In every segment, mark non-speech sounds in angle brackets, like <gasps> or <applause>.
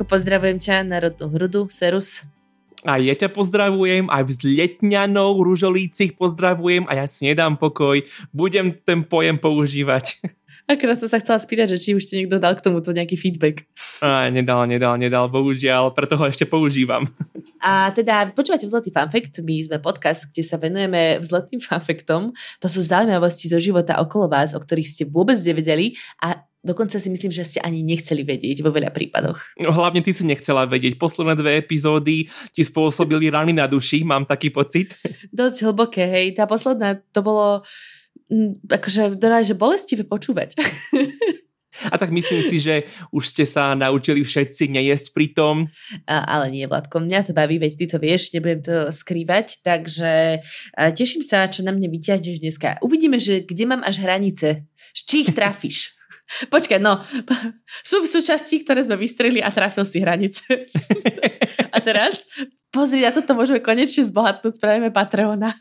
Zlatko, pozdravujem ťa, národnú hrudu, Serus. A ja ťa pozdravujem, aj v Letňanou, Ružolícich pozdravujem a ja si nedám pokoj, budem ten pojem používať. <laughs> Akrát som sa chcela spýtať, že či už ti niekto dal k tomuto nejaký feedback. A, nedal, nedal, nedal, bohužiaľ, preto ho ešte používam. <laughs> A teda počúvate Vzletý fanfekt, my sme podcast, kde sa venujeme vzletným fanfektom. To sú zaujímavosti zo života okolo vás, o ktorých ste vôbec nevedeli a Dokonca si myslím, že ste ani nechceli vedieť vo veľa prípadoch. No, hlavne ty si nechcela vedieť. Posledné dve epizódy ti spôsobili <laughs> rany na duši, mám taký pocit. Dosť hlboké, hej. Tá posledná, to bolo akože, že bolestivé počúvať. A tak myslím si, že už ste sa naučili všetci nejesť pri tom. A, ale nie, Vladko, mňa to baví, veď ty to vieš, nebudem to skrývať, takže teším sa, čo na mne vyťahneš dneska. Uvidíme, že kde mám až hranice, či ich trafíš. <laughs> <laughs> Počkaj, no, <laughs> sú, sú časti, ktoré sme vystreli a trafil si hranice. <laughs> a teraz, pozri, na toto môžeme konečne zbohatnúť, spravíme Patreona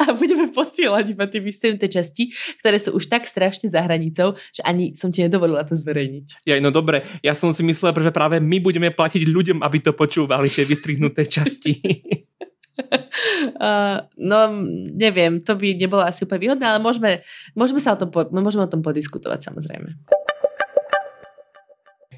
a budeme posielať iba tie vystrenuté časti, ktoré sú už tak strašne za hranicou, že ani som ti nedovolila to zverejniť. Ja, no dobre, ja som si myslela, že práve my budeme platiť ľuďom, aby to počúvali, tie vystrihnuté časti. Uh, no, neviem, to by nebolo asi úplne výhodné, ale môžeme, môžeme, sa o tom, môžeme o tom podiskutovať samozrejme.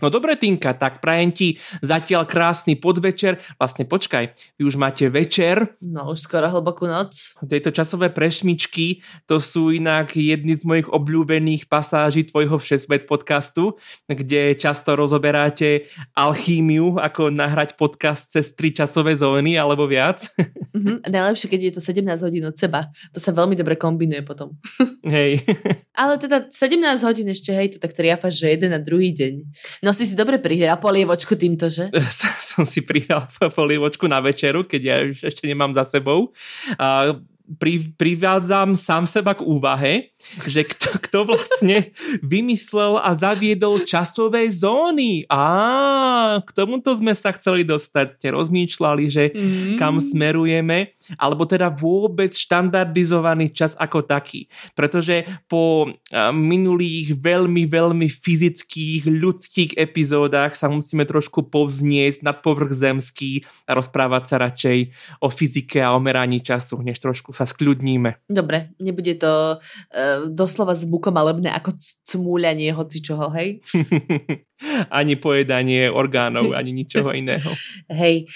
No dobre, Tinka, tak prajem ti zatiaľ krásny podvečer. Vlastne počkaj, vy už máte večer. No už skoro hlbokú noc. Tejto časové prešmičky, to sú inak jedny z mojich obľúbených pasáží tvojho Všesvet podcastu, kde často rozoberáte alchímiu, ako nahrať podcast cez tri časové zóny alebo viac. Mm-hmm, najlepšie, keď je to 17 hodín od seba. To sa veľmi dobre kombinuje potom. Hej. <laughs> Ale teda 17 hodín ešte, hej, to tak triafaš, že jeden na druhý deň. No si si dobre prihral polievočku týmto, že? <laughs> Som si prihral polievočku na večeru, keď ja ešte nemám za sebou. A pri, privádzam sám seba k úvahe, že kto, <laughs> kto vlastne vymyslel a zaviedol časové zóny. A k tomuto sme sa chceli dostať. Ste rozmýšľali, že mm. kam smerujeme, alebo teda vôbec štandardizovaný čas ako taký. Pretože po minulých veľmi, veľmi fyzických, ľudských epizódach sa musíme trošku povzniesť nad povrch zemský a rozprávať sa radšej o fyzike a o meraní času, než trošku sa skľudníme. Dobre, nebude to uh, doslova zvukomalebné ako cmúľanie hoci čoho, hej? <laughs> ani pojedanie orgánov, ani ničoho iného. <laughs> Hej.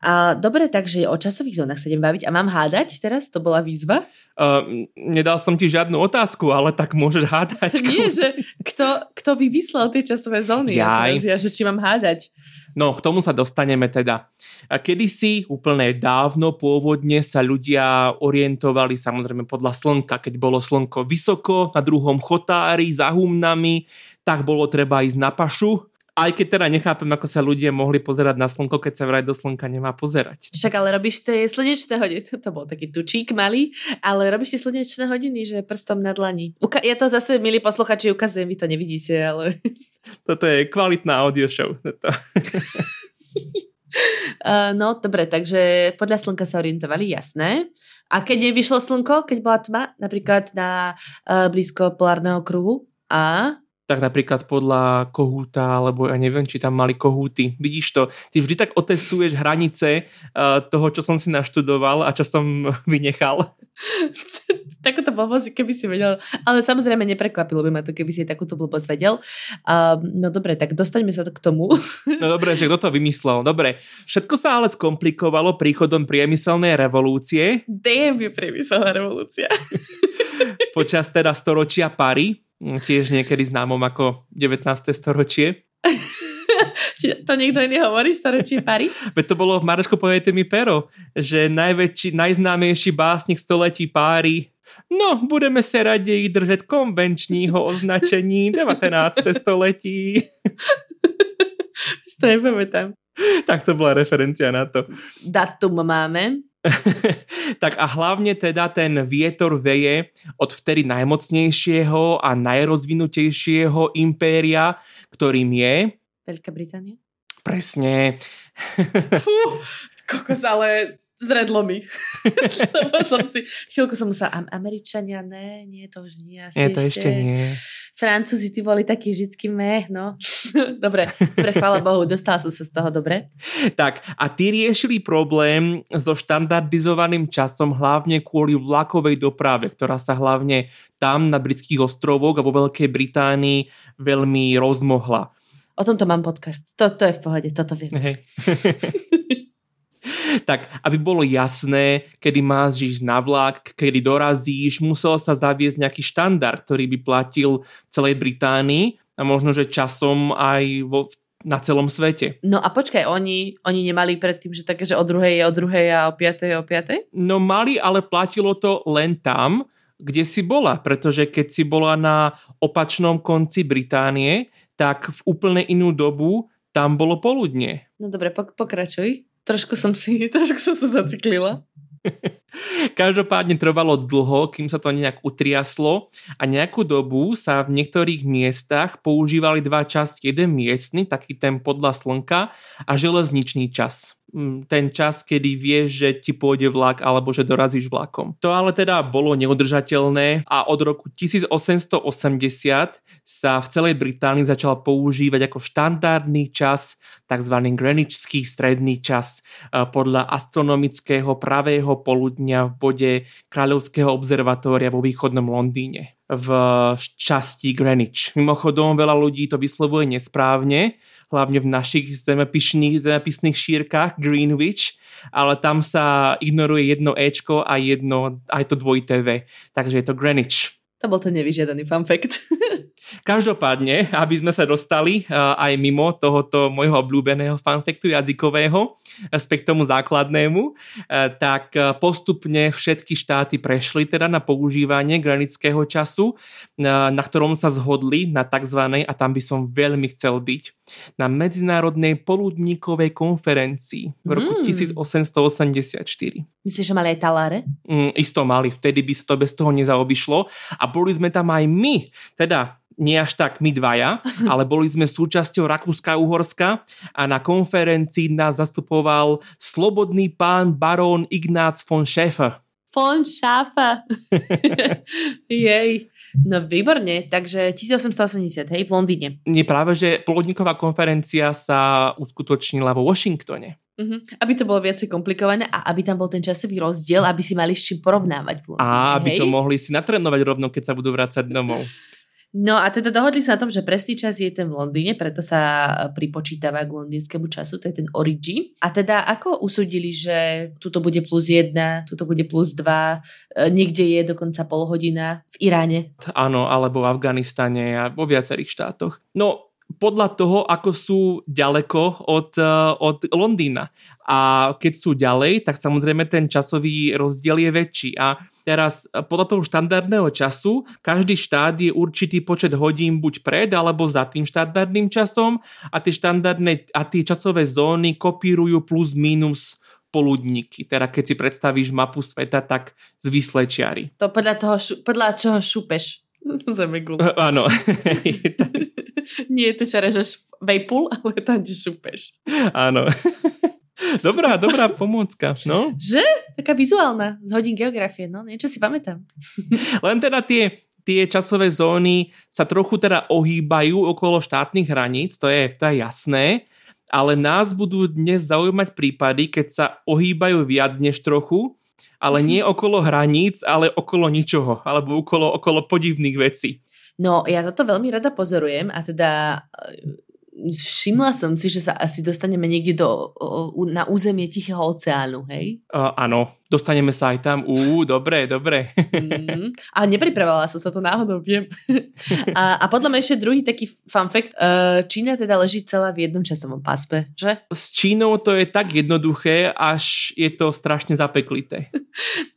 A, dobre, takže o časových zónach sa idem baviť. A mám hádať teraz? To bola výzva? Uh, nedal som ti žiadnu otázku, ale tak môžeš hádať. <laughs> Nie, že kto, kto vymyslel tie časové zóny? Jaj. Ja, že či mám hádať. No, k tomu sa dostaneme teda. Kedysi, úplne dávno, pôvodne sa ľudia orientovali samozrejme podľa slnka. Keď bolo slnko vysoko, na druhom chotári, za humnami, tak bolo treba ísť na pašu, aj keď teda nechápem, ako sa ľudia mohli pozerať na slnko, keď sa vraj do slnka nemá pozerať. Však ale robíš tie slnečné hodiny, to bol taký tučík malý, ale robíš tie slnečné hodiny, že prstom na dlani. Uka- ja to zase, milí posluchači, ukazujem, vy to nevidíte, ale... Toto je kvalitná audio show. uh, <laughs> no, dobre, takže podľa slnka sa orientovali, jasné. A keď nevyšlo slnko, keď bola tma, napríklad na uh, blízko polárneho kruhu, a tak napríklad podľa kohúta, alebo ja neviem, či tam mali kohúty. Vidíš to, ty vždy tak otestuješ hranice uh, toho, čo som si naštudoval a čo som <laughs> vynechal. <laughs> takúto blbosť, keby si vedel. Ale samozrejme neprekvapilo by ma to, keby si takúto blbosť vedel. Uh, no dobre, tak dostaňme sa k tomu. no dobre, že kto to vymyslel. Dobre, všetko sa ale skomplikovalo príchodom priemyselnej revolúcie. Damn je priemyselná revolúcia. <laughs> Počas teda storočia pary tiež niekedy známom ako 19. storočie. <laughs> to niekto iný hovorí, storočie pary? <laughs> Veď to bolo v Mareško povedajte mi pero, že najväčší, najznámejší básnik století páry No, budeme sa radej držať konvenčního označení 19. století. <laughs> to nepamätám. Tak to bola referencia na to. Datum máme. Tak a hlavne teda ten vietor veje od vtedy najmocnejšieho a najrozvinutejšieho impéria, ktorým je... Veľká Británia? Presne. <laughs> Fú, kokos, ale zredlo mi. <laughs> Lebo som si, chvíľku som musela, Američania, ne, nie, to už nie, asi nie, to ešte, ešte nie. Francúzi ty boli takí vždycky meh, no. <laughs> dobre, dobre, chvála Bohu, dostala som sa z toho, dobre. Tak, a ty riešili problém so štandardizovaným časom hlavne kvôli vlakovej doprave, ktorá sa hlavne tam na britských ostrovoch a vo Veľkej Británii veľmi rozmohla. O tomto mám podcast. To, to je v pohode, toto viem. Hej. <laughs> tak aby bolo jasné, kedy máš ísť na vlak, kedy dorazíš, musel sa zaviesť nejaký štandard, ktorý by platil v celej Británii a možno, že časom aj vo, na celom svete. No a počkaj, oni, oni nemali predtým, že také, že o druhej je o druhej a o piatej o piatej? No mali, ale platilo to len tam, kde si bola, pretože keď si bola na opačnom konci Británie, tak v úplne inú dobu tam bolo poludne. No dobre, pok- pokračuj. Trošku som si, <laughs> trošku som sa zaciklila. <laughs> Každopádne trvalo dlho, kým sa to nejak utriaslo a nejakú dobu sa v niektorých miestach používali dva čas, jeden miestny, taký ten podľa slnka a železničný čas ten čas, kedy vieš, že ti pôjde vlak alebo že dorazíš vlakom. To ale teda bolo neudržateľné a od roku 1880 sa v celej Británii začal používať ako štandardný čas tzv. Greenwichský stredný čas podľa astronomického pravého poludnia v bode Kráľovského observatória vo východnom Londýne v časti Greenwich. Mimochodom, veľa ľudí to vyslovuje nesprávne, hlavne v našich zemepisných, zemepisných šírkach Greenwich, ale tam sa ignoruje jedno Ečko a jedno, aj to dvojité V. Takže je to Greenwich. To bol ten nevyžiadaný fun fact. <laughs> Každopádne, aby sme sa dostali uh, aj mimo tohoto môjho obľúbeného fanfektu jazykového, späť k tomu základnému, uh, tak uh, postupne všetky štáty prešli teda na používanie granického času, na ktorom sa zhodli na tzv. a tam by som veľmi chcel byť, na Medzinárodnej poludníkovej konferencii v roku mm. 1884. Myslíš, že mali aj taláre? Mm, isto mali, vtedy by sa to bez toho nezaobišlo a boli sme tam aj my, teda nie až tak my dvaja, <laughs> ale boli sme súčasťou Rakúska Uhorska a na konferencii nás zastupoval slobodný pán barón Ignác von Schäfer. Von Schäfer. <laughs> Jej. No výborne, takže 1880, hej, v Londýne. Nie práve, že plodníková konferencia sa uskutočnila vo Washingtone. Uh-huh. Aby to bolo viacej komplikované a aby tam bol ten časový rozdiel, aby si mali s čím porovnávať. V Londýne, a aby hej? to mohli si natrénovať rovno, keď sa budú vrácať domov. No a teda dohodli sa na tom, že presný čas je ten v Londýne, preto sa pripočítava k londýnskému času, to je ten Origi. A teda ako usúdili, že tuto bude plus jedna, tuto bude plus dva, e, niekde je dokonca pol hodina v Iráne? Áno, alebo v Afganistane a vo viacerých štátoch. No, podľa toho, ako sú ďaleko od, e, od Londýna. A keď sú ďalej, tak samozrejme ten časový rozdiel je väčší. A teraz e, podľa toho štandardného času, každý štát je určitý počet hodín buď pred alebo za tým štandardným časom a tie štandardné a tie časové zóny kopírujú plus minus poludníky. Teda keď si predstavíš mapu sveta, tak z vyslečiary. To podľa, toho, podľa čoho šupeš <laughs> zemegulu. Áno. <laughs> Nie je to, čo režeš vejpul, <laughs> ale tam, kde šupeš. Áno. <laughs> Dobrá, dobrá pomôcka, no. Že? Taká vizuálna, z hodín geografie, no, niečo si pamätám. <laughs> Len teda tie, tie časové zóny sa trochu teda ohýbajú okolo štátnych hraníc, to je, to je jasné, ale nás budú dnes zaujímať prípady, keď sa ohýbajú viac než trochu, ale nie okolo hraníc, ale okolo ničoho, alebo okolo, okolo podivných vecí. No, ja toto veľmi rada pozorujem a teda všimla som si, že sa asi dostaneme niekde do, na územie Tichého oceánu, hej? Uh, áno, dostaneme sa aj tam. Ú, dobre, dobre. mm, a nepripravovala som sa to náhodou, viem. <laughs> a, a podľa mňa ešte druhý taký fun fact, uh, Čína teda leží celá v jednom časovom páspe, že? S Čínou to je tak jednoduché, až je to strašne zapeklité.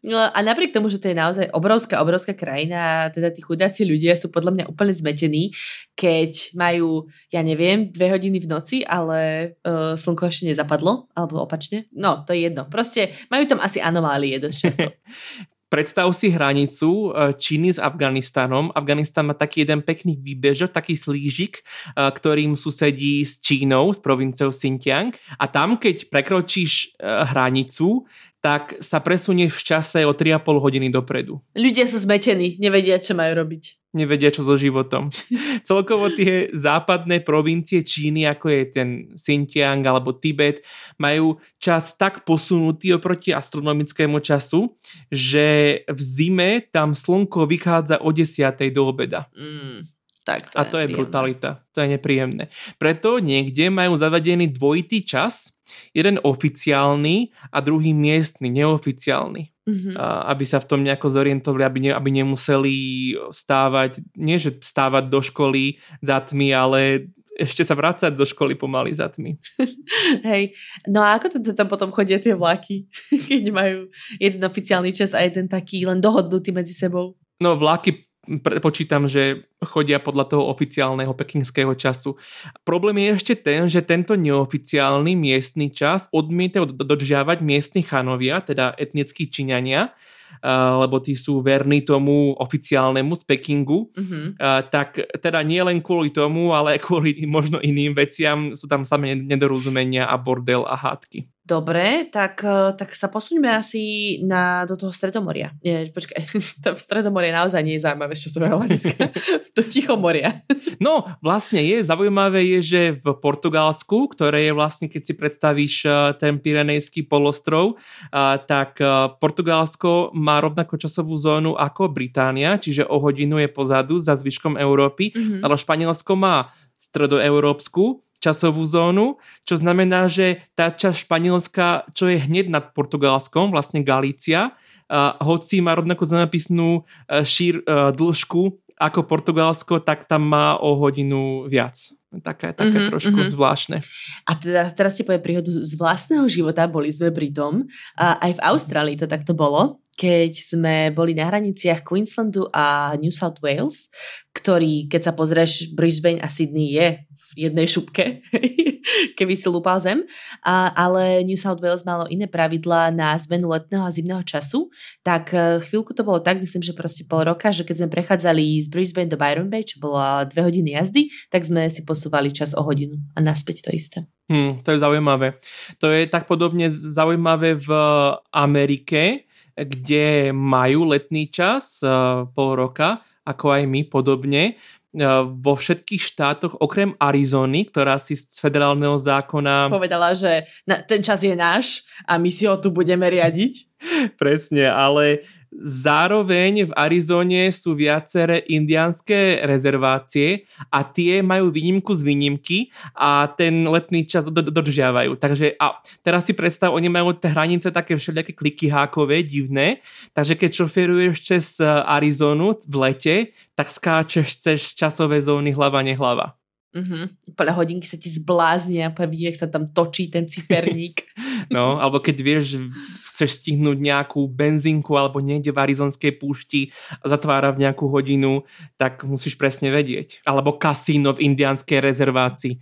no, a napriek tomu, že to je naozaj obrovská, obrovská krajina, teda tí chudáci ľudia sú podľa mňa úplne zmetení, keď majú, ja neviem, dve hodiny v noci, ale uh, slnko ešte nezapadlo, alebo opačne. No, to je jedno. Proste majú tam asi anomálie dosť často. Predstav si hranicu e, Číny s Afganistanom. Afganistan má taký jeden pekný výbežok, taký slížik, e, ktorým susedí s Čínou, s provinciou Xinjiang. A tam, keď prekročíš hranicu, tak sa presunieš v čase o 3,5 hodiny dopredu. Ľudia sú zmetení, nevedia, čo majú robiť nevedia čo so životom. <laughs> Celkovo tie západné provincie Číny, ako je ten Xinjiang alebo Tibet, majú čas tak posunutý oproti astronomickému času, že v zime tam slnko vychádza o 10. do obeda. Mm. Tak to a to je, je brutalita. To je nepríjemné. Preto niekde majú zavadený dvojitý čas, jeden oficiálny a druhý miestny, neoficiálny. Mm-hmm. A, aby sa v tom nejako zorientovali, aby, ne, aby nemuseli stávať, nie že stávať do školy za tmy, ale ešte sa vrácať do školy pomaly za tmy. <laughs> Hej, no a ako to tam potom chodia tie vlaky, <laughs> keď majú jeden oficiálny čas a jeden taký len dohodnutý medzi sebou? No vlaky prepočítam, že chodia podľa toho oficiálneho pekingského času. Problém je ešte ten, že tento neoficiálny miestny čas odmietajú dodržiavať miestni chanovia, teda etnickí Číňania, lebo tí sú verní tomu oficiálnemu z Pekingu, mm-hmm. tak teda nie len kvôli tomu, ale kvôli možno iným veciam sú tam samé nedorozumenia a bordel a hádky. Dobre, tak, eh, tak sa posuňme asi na, do toho Stredomoria. Nie, počkaj, <laughs> to Stredomorie naozaj nie je zaujímavé z časového hľadiska. <laughs> do Tichomoria. no, vlastne je, zaujímavé je, že v Portugalsku, ktoré je vlastne, keď si predstavíš eh, ten Pirenejský polostrov, eh, tak Portugalsko má rovnako časovú zónu ako Británia, čiže o hodinu je pozadu za zvyškom Európy, mm-hmm. ale Španielsko má stredoeurópsku časovú zónu, čo znamená, že tá časť Španielska, čo je hneď nad Portugalskom, vlastne Galícia, uh, hoci má rovnako zemepisnú uh, šír, uh, dĺžku ako Portugalsko, tak tam má o hodinu viac. Také, také mm-hmm, trošku mm-hmm. zvláštne. A teraz, teraz ti poviem príhodu z vlastného života. Boli sme Britom. A aj v Austrálii to takto bolo keď sme boli na hraniciach Queenslandu a New South Wales, ktorý, keď sa pozrieš, Brisbane a Sydney je v jednej šupke, <laughs> keby si lúpal zem, a, ale New South Wales malo iné pravidlá na zmenu letného a zimného času, tak e, chvíľku to bolo tak, myslím, že proste pol roka, že keď sme prechádzali z Brisbane do Byron Bay, čo bola dve hodiny jazdy, tak sme si posúvali čas o hodinu a naspäť to isté. Hmm, to je zaujímavé. To je tak podobne zaujímavé v Amerike, kde majú letný čas uh, pol roka, ako aj my podobne. Uh, vo všetkých štátoch, okrem Arizony, ktorá si z federálneho zákona... Povedala, že ten čas je náš a my si ho tu budeme riadiť. <laughs> Presne, ale Zároveň v Arizone sú viaceré indianské rezervácie a tie majú výnimku z výnimky a ten letný čas dodržiavajú. Takže a teraz si predstav, oni majú tie hranice také všelijaké kliky hákové, divné, takže keď šoferuješ cez Arizonu v lete, tak skáčeš cez časové zóny hlava nehlava. Mm-hmm. Podľa hodinky sa ti zblázni a vidíš, sa tam točí ten ciferník. <laughs> no, alebo keď vieš, chceš stihnúť nejakú benzínku alebo niekde v arizonskej púšti a zatvára v nejakú hodinu, tak musíš presne vedieť. Alebo kasíno v indianskej rezervácii.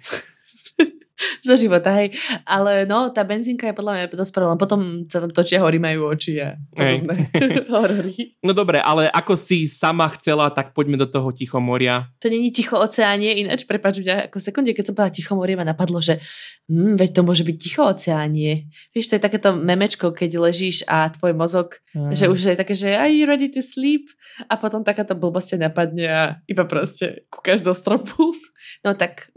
<laughs> zo života, hej. Ale no, tá benzínka je podľa mňa dosť problém. Potom sa tam točia hory, majú oči a podobné <laughs> horory. No dobre, ale ako si sama chcela, tak poďme do toho Tichomoria. To není Ticho oceánie, ináč prepáč mňa ako sekunde, keď som povedala Tichomorie, ma napadlo, že hm, veď to môže byť Ticho oceánie. Vieš, to je takéto memečko, keď ležíš a tvoj mozog, mm. že už je také, že are you ready to sleep? A potom takáto blbosť napadne a iba proste kúkaš do stropu. <laughs> No tak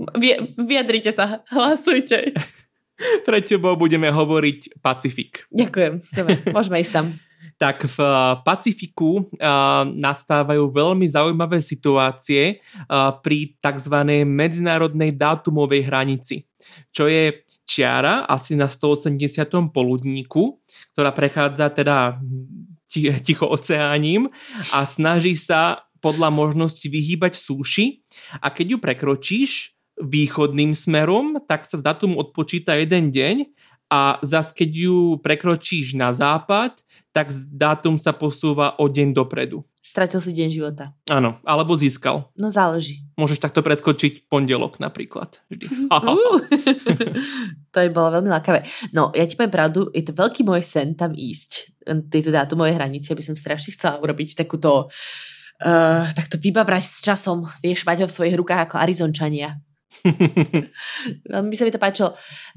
vyjadrite sa, hlasujte. <laughs> Pre tebou budeme hovoriť Pacifik. Ďakujem, dobre, môžeme ísť tam. <laughs> tak v Pacifiku uh, nastávajú veľmi zaujímavé situácie uh, pri tzv. medzinárodnej dátumovej hranici, čo je čiara asi na 180. poludníku, ktorá prechádza teda <laughs> ticho oceáním a snaží sa podľa možnosti vyhýbať súši a keď ju prekročíš východným smerom, tak sa z datumu odpočíta jeden deň a zas keď ju prekročíš na západ, tak dátum sa posúva o deň dopredu. Stratil si deň života. Áno, alebo získal. No záleží. Môžeš takto preskočiť pondelok napríklad. Vždy. <laughs> to by bolo veľmi lákavé. No, ja ti poviem pravdu, je to veľký môj sen tam ísť. Tejto dátumovej hranice by som strašne chcela urobiť takúto uh, tak to vybabrať s časom, vieš, mať ho v svojich rukách ako Arizončania. <laughs> Veľmi by sa mi to páčilo.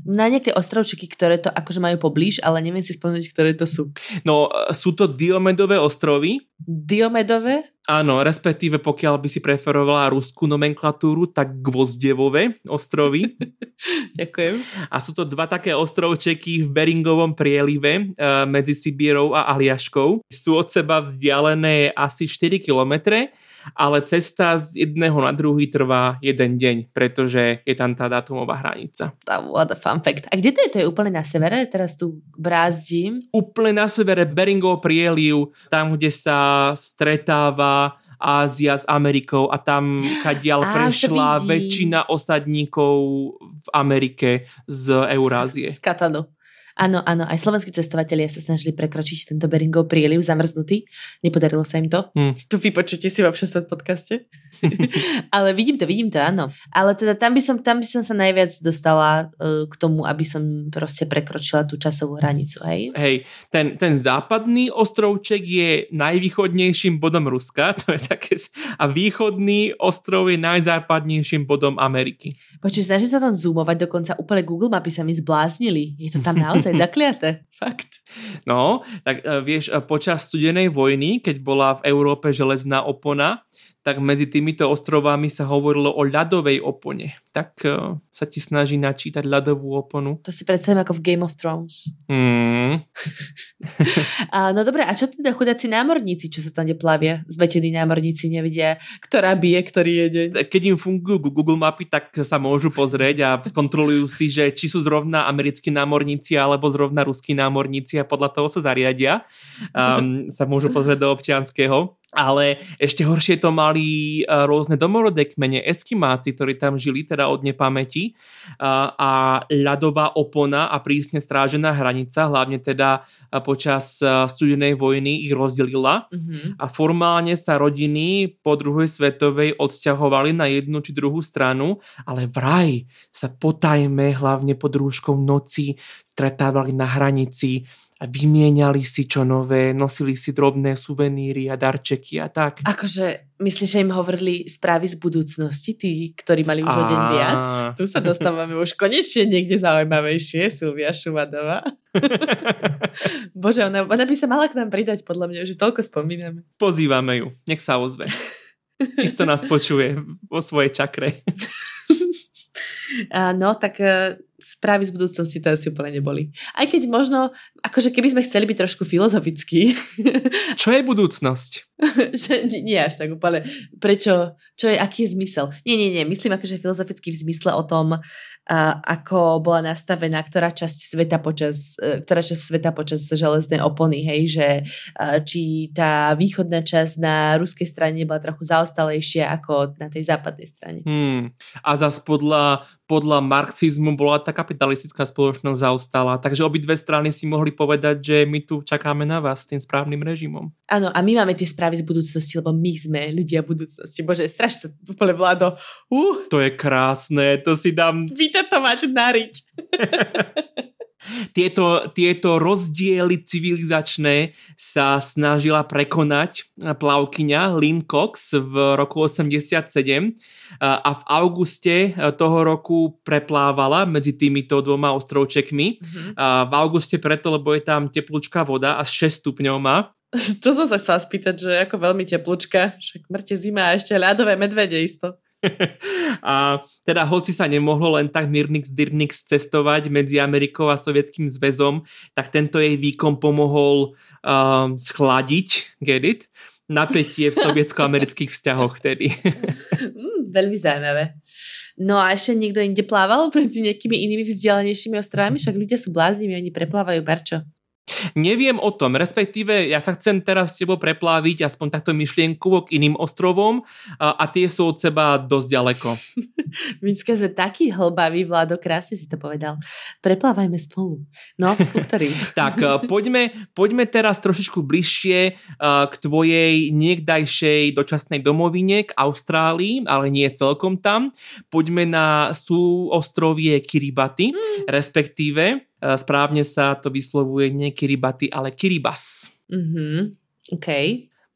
Na nejaké ostrovčeky, ktoré to akože majú poblíž, ale neviem si spomenúť, ktoré to sú. No, sú to Diomedové ostrovy. Diomedové? Áno, respektíve pokiaľ by si preferovala ruskú nomenklatúru, tak Gvozdevové ostrovy. <laughs> Ďakujem. A sú to dva také ostrovčeky v Beringovom prielive e, medzi Sibírou a Aliaškou. Sú od seba vzdialené asi 4 kilometre ale cesta z jedného na druhý trvá jeden deň, pretože je tam tá dátumová hranica. What a fun fact. A kde to je? To je úplne na severe? Teraz tu brázdím. Úplne na severe Beringov prieliv, tam, kde sa stretáva Ázia s Amerikou a tam, kadiaľ <gasps> prešla väčšina osadníkov v Amerike z Eurázie. Z Katanu. Áno, áno, aj slovenskí cestovatelia sa snažili prekročiť tento Beringov príliv zamrznutý. Nepodarilo sa im to. Hmm. Vypočujte si vo všetkom podcaste. <laughs> Ale vidím to, vidím to, áno. Ale teda tam by som, tam by som sa najviac dostala uh, k tomu, aby som proste prekročila tú časovú hranicu, hej? Hej, ten, ten západný ostrovček je najvýchodnejším bodom Ruska, <laughs> to je také, a východný ostrov je najzápadnejším bodom Ameriky. Počuj, snažím sa tam zoomovať, dokonca úplne Google mapy sa mi zbláznili. Je to tam naozaj <laughs> zakliaté. Fakt. No, tak uh, vieš, uh, počas studenej vojny, keď bola v Európe železná opona, tak medzi týmito ostrovami sa hovorilo o ľadovej opone. Tak uh, sa ti snaží načítať ľadovú oponu. To si predstavím ako v Game of Thrones. Mm. <laughs> a, no dobre, a čo teda chudáci námorníci, čo sa tam neplavia? Zmetení námorníci nevidia, ktorá bije, ktorý je deň. Keď im fungujú Google mapy, tak sa môžu pozrieť a skontrolujú si, že či sú zrovna americkí námorníci alebo zrovna ruskí námorníci a podľa toho sa zariadia. Um, sa môžu pozrieť do občianského ale ešte horšie to mali rôzne domorodé kmene, eskimáci, ktorí tam žili teda od nepamäti a ľadová opona a prísne strážená hranica, hlavne teda počas studenej vojny ich rozdelila mm-hmm. a formálne sa rodiny po druhej svetovej odsťahovali na jednu či druhú stranu, ale vraj sa potajme hlavne pod rúškom noci stretávali na hranici a vymieniali si čo nové, nosili si drobné suveníry a darčeky a tak. Akože, myslíš, že im hovorili správy z budúcnosti, tí, ktorí mali už a... o deň viac? Tu sa dostávame už konečne niekde zaujímavejšie, Silvia Šumadová. <laughs> Bože, ona, ona by sa mala k nám pridať, podľa mňa, že toľko spomíname. Pozývame ju, nech sa ozve. Isto nás počuje vo svojej čakre. <laughs> no, tak e, správy z budúcnosti to asi úplne neboli. Aj keď možno, akože keby sme chceli byť trošku filozofickí. <laughs> Čo je budúcnosť? nie až tak úplne. Prečo, čo je, aký je zmysel? Nie, nie, nie. Myslím akože filozoficky v zmysle o tom, a ako bola nastavená ktorá časť sveta počas, e, ktorá časť sveta počas železnej opony, hej, že či tá východná časť na ruskej strane bola trochu zaostalejšia ako na tej západnej strane. Hmm. A zase podľa, podľa marxizmu bola tá kapitalistická spoločnosť zaostala, takže obidve strany si mohli povedať, že my tu čakáme na vás s tým správnym režimom. Áno, a my máme tie správy z budúcnosti, lebo my sme ľudia budúcnosti. Bože, strašne sa úplne vládo. Uh. To je krásne, to si dám... Vy to mať nariť. <laughs> tieto, tieto rozdiely civilizačné sa snažila prekonať plavkyňa Lynn Cox v roku 87 a v auguste toho roku preplávala medzi týmito dvoma ostrovčekmi. Mm-hmm. V auguste preto, lebo je tam teplúčka voda a 6 stupňov má. <laughs> To som sa chcela spýtať, že ako veľmi teplúčka, však mŕte zima a ešte ľadové medvede isto. A teda hoci sa nemohlo len tak Mirnix Dirnix cestovať medzi Amerikou a Sovietským zväzom, tak tento jej výkon pomohol um, schladiť, get it, napätie v sovietsko-amerických vzťahoch vtedy. mm, veľmi zaujímavé. No a ešte niekto inde plával medzi nejakými inými vzdialenejšími ostrovami, však ľudia sú blázni, oni preplávajú barčo. Neviem o tom, respektíve ja sa chcem teraz s tebou prepláviť aspoň takto myšlienkovo k iným ostrovom a, a tie sú od seba dosť ďaleko. <laughs> Dneska sme taký hlbavý, Vlado, krásne si to povedal. Preplávajme spolu. No, ku ktorým? <laughs> tak, e, poďme, poďme teraz trošičku bližšie e, k tvojej niekdajšej dočasnej domovine, k Austrálii, ale nie celkom tam. Poďme na súostrovie Kiribati, mm. respektíve správne sa to vyslovuje nie Kiribati, ale Kiribas. Mhm, OK.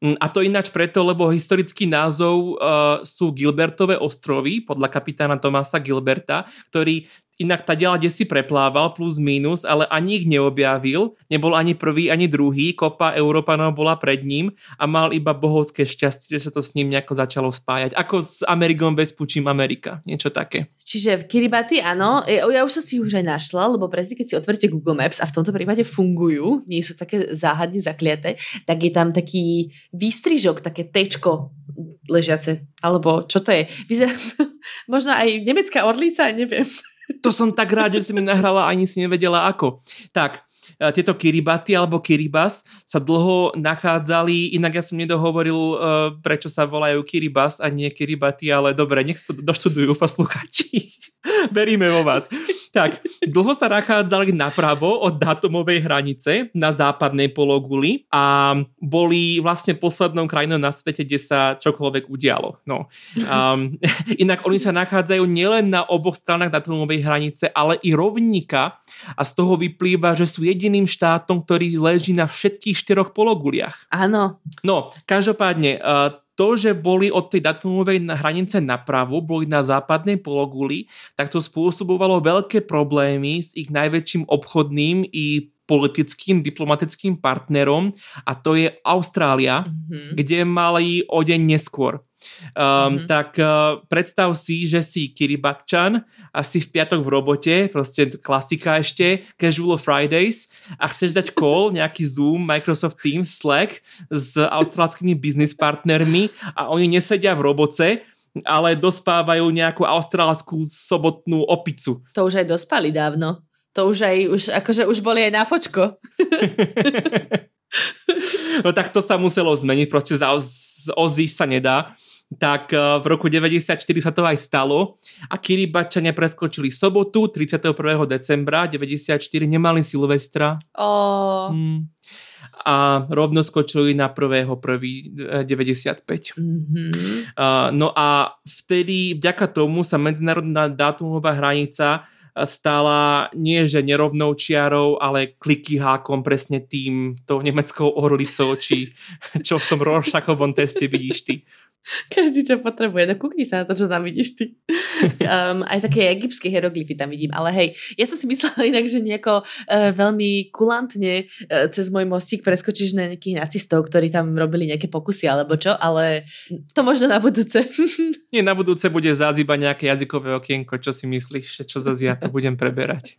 Mm, a to ináč preto, lebo historický názov uh, sú Gilbertové ostrovy, podľa kapitána Tomasa Gilberta, ktorý inak tá diela si preplával plus minus, ale ani ich neobjavil, nebol ani prvý, ani druhý, kopa Európanov bola pred ním a mal iba bohovské šťastie, že sa to s ním nejako začalo spájať. Ako s Amerikom bez pučím Amerika, niečo také. Čiže v Kiribati, áno, ja už som si už aj našla, lebo presne keď si otvoríte Google Maps a v tomto prípade fungujú, nie sú také záhadne zakliaté, tak je tam taký výstrižok, také tečko ležiace, alebo čo to je? Vyzerá <laughs> možno aj nemecká orlica, neviem to som tak rád, že si mi nahrala, ani si nevedela ako. Tak, tieto Kiribati alebo Kiribas sa dlho nachádzali, inak ja som nedohovoril, e, prečo sa volajú Kiribas a nie Kiribati, ale dobre, nech to doštudujú posluchači. <laughs> Veríme vo vás. Tak, dlho sa nachádzali napravo od datumovej hranice na západnej pologuli a boli vlastne poslednou krajinou na svete, kde sa čokoľvek udialo. No. Um, <laughs> inak oni sa nachádzajú nielen na oboch stranách datumovej hranice, ale i rovníka a z toho vyplýva, že sú jediným štátom, ktorý leží na všetkých štyroch pologuliach. Áno. No, každopádne, uh, to, že boli od tej datumovej hranice napravo, boli na západnej pologuli, tak to spôsobovalo veľké problémy s ich najväčším obchodným i politickým, diplomatickým partnerom a to je Austrália, mm-hmm. kde mali o deň neskôr. Um, mm-hmm. Tak uh, predstav si, že si Kiribatčan a si v piatok v robote, proste klasika ešte, Casual Fridays a chceš dať call, <laughs> nejaký Zoom, Microsoft Teams, Slack s austrálskymi business partnermi a oni nesedia v roboce, ale dospávajú nejakú austrálskú sobotnú opicu. To už aj dospali dávno. To už aj, už, akože už boli aj na fočko. <laughs> no tak to sa muselo zmeniť, proste ozísť sa nedá. Tak eh, v roku 94 sa to aj stalo a Kiribačania preskočili sobotu 31. decembra 94, nemali Silvestra. Oh. Hmm a rovno skočili na 1.1.95. Mm-hmm. Uh, no a vtedy vďaka tomu sa medzinárodná dátumová hranica stala nie že nerovnou čiarou, ale kliky hákom presne tým, tou nemeckou orlicou, či <laughs> čo v tom Rorschachovom teste vidíš ty. Každý, čo potrebuje. No kúkni sa na to, čo tam vidíš ty. Um, <laughs> aj také egyptské hieroglyfy tam vidím. Ale hej, ja som si myslela <laughs> inak, že nejako uh, veľmi kulantne uh, cez môj mostík preskočíš na nejakých nacistov, ktorí tam robili nejaké pokusy alebo čo, ale to možno na budúce. <laughs> Nie, na budúce bude zázýba nejaké jazykové okienko. Čo si myslíš? Čo zase ja to budem preberať?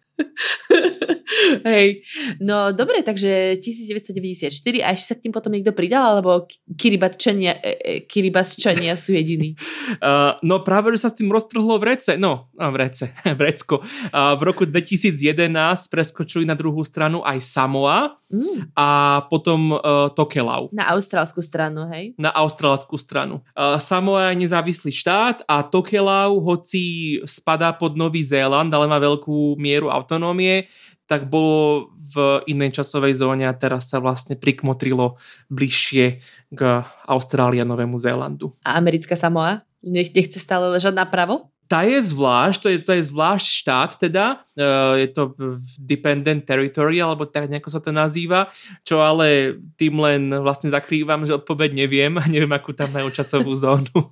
<laughs> Hej, no dobre, takže 1994 a ešte sa k tým potom niekto pridal, alebo Kiribatčania, e, e, Kiribatčania sú jediní? <laughs> Uh, no práve, že sa s tým roztrhlo v rece, no, v rece, <laughs> v recko. Uh, v roku 2011 preskočili na druhú stranu aj Samoa mm. a potom uh, Tokelau. Na austrálskú stranu, hej? Na austrálskú stranu. Uh, Samoa je nezávislý štát a Tokelau, hoci spadá pod Nový Zéland, ale má veľkú mieru autonómie, tak bolo v inej časovej zóne a teraz sa vlastne prikmotrilo bližšie k Austrálii a Novému Zélandu. A americká Samoa? Nech, nechce stále ležať napravo? Tá je zvlášť, to je, to je zvlášť štát teda, uh, je to dependent territory, alebo tak nejako sa to nazýva, čo ale tým len vlastne zakrývam, že odpoveď neviem a neviem, akú tam majú časovú zónu. <laughs>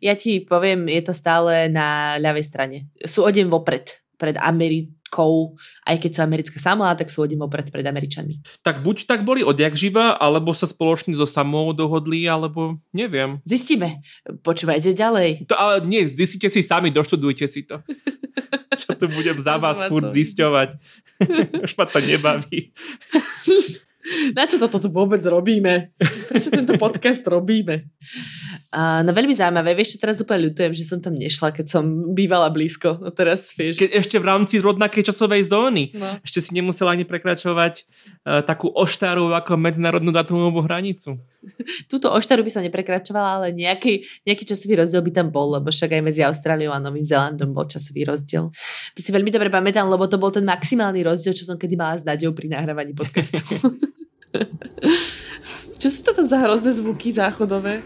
Ja ti poviem, je to stále na ľavej strane. Sú o deň vopred, pred Ameri- Amerikou, aj keď sú americké Samoa, tak sú hodím opred pred Američanmi. Tak buď tak boli odjak živa, alebo sa spoločne so Samoou dohodli, alebo neviem. Zistíme. Počúvajte ďalej. To, ale nie, zistite si sami, doštudujte si to. <laughs> Čo tu budem za vás furt zisťovať. <laughs> Už ma to nebaví. <laughs> Na čo toto tu vôbec robíme? Prečo tento podcast robíme? Uh, no veľmi zaujímavé. Vieš, čo teraz úplne ľutujem, že som tam nešla, keď som bývala blízko. No teraz, vieš. Keď ešte v rámci rovnakej časovej zóny. No. Ešte si nemusela ani prekračovať uh, takú oštaru ako medzinárodnú datumovú hranicu. Túto oštaru by som neprekračovala, ale nejaký, nejaký časový rozdiel by tam bol, lebo však aj medzi Austráliou a Novým Zélandom bol časový rozdiel. To si veľmi dobre pamätám, lebo to bol ten maximálny rozdiel, čo som kedy mala s Naďou pri nahrávaní podcastu. <laughs> Čo sú to tam za hrozné zvuky záchodové?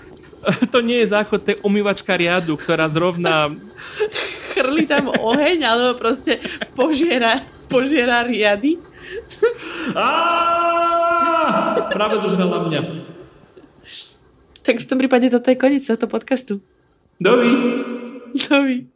<laughs> To nie je záchod, to je umývačka riadu, ktorá zrovna... <laughs> Chrli tam oheň, alebo proste požiera, požiera riady. Práve zožrala mňa. Tak v tom prípade toto je koniec tohto podcastu. Dovi. Dovi.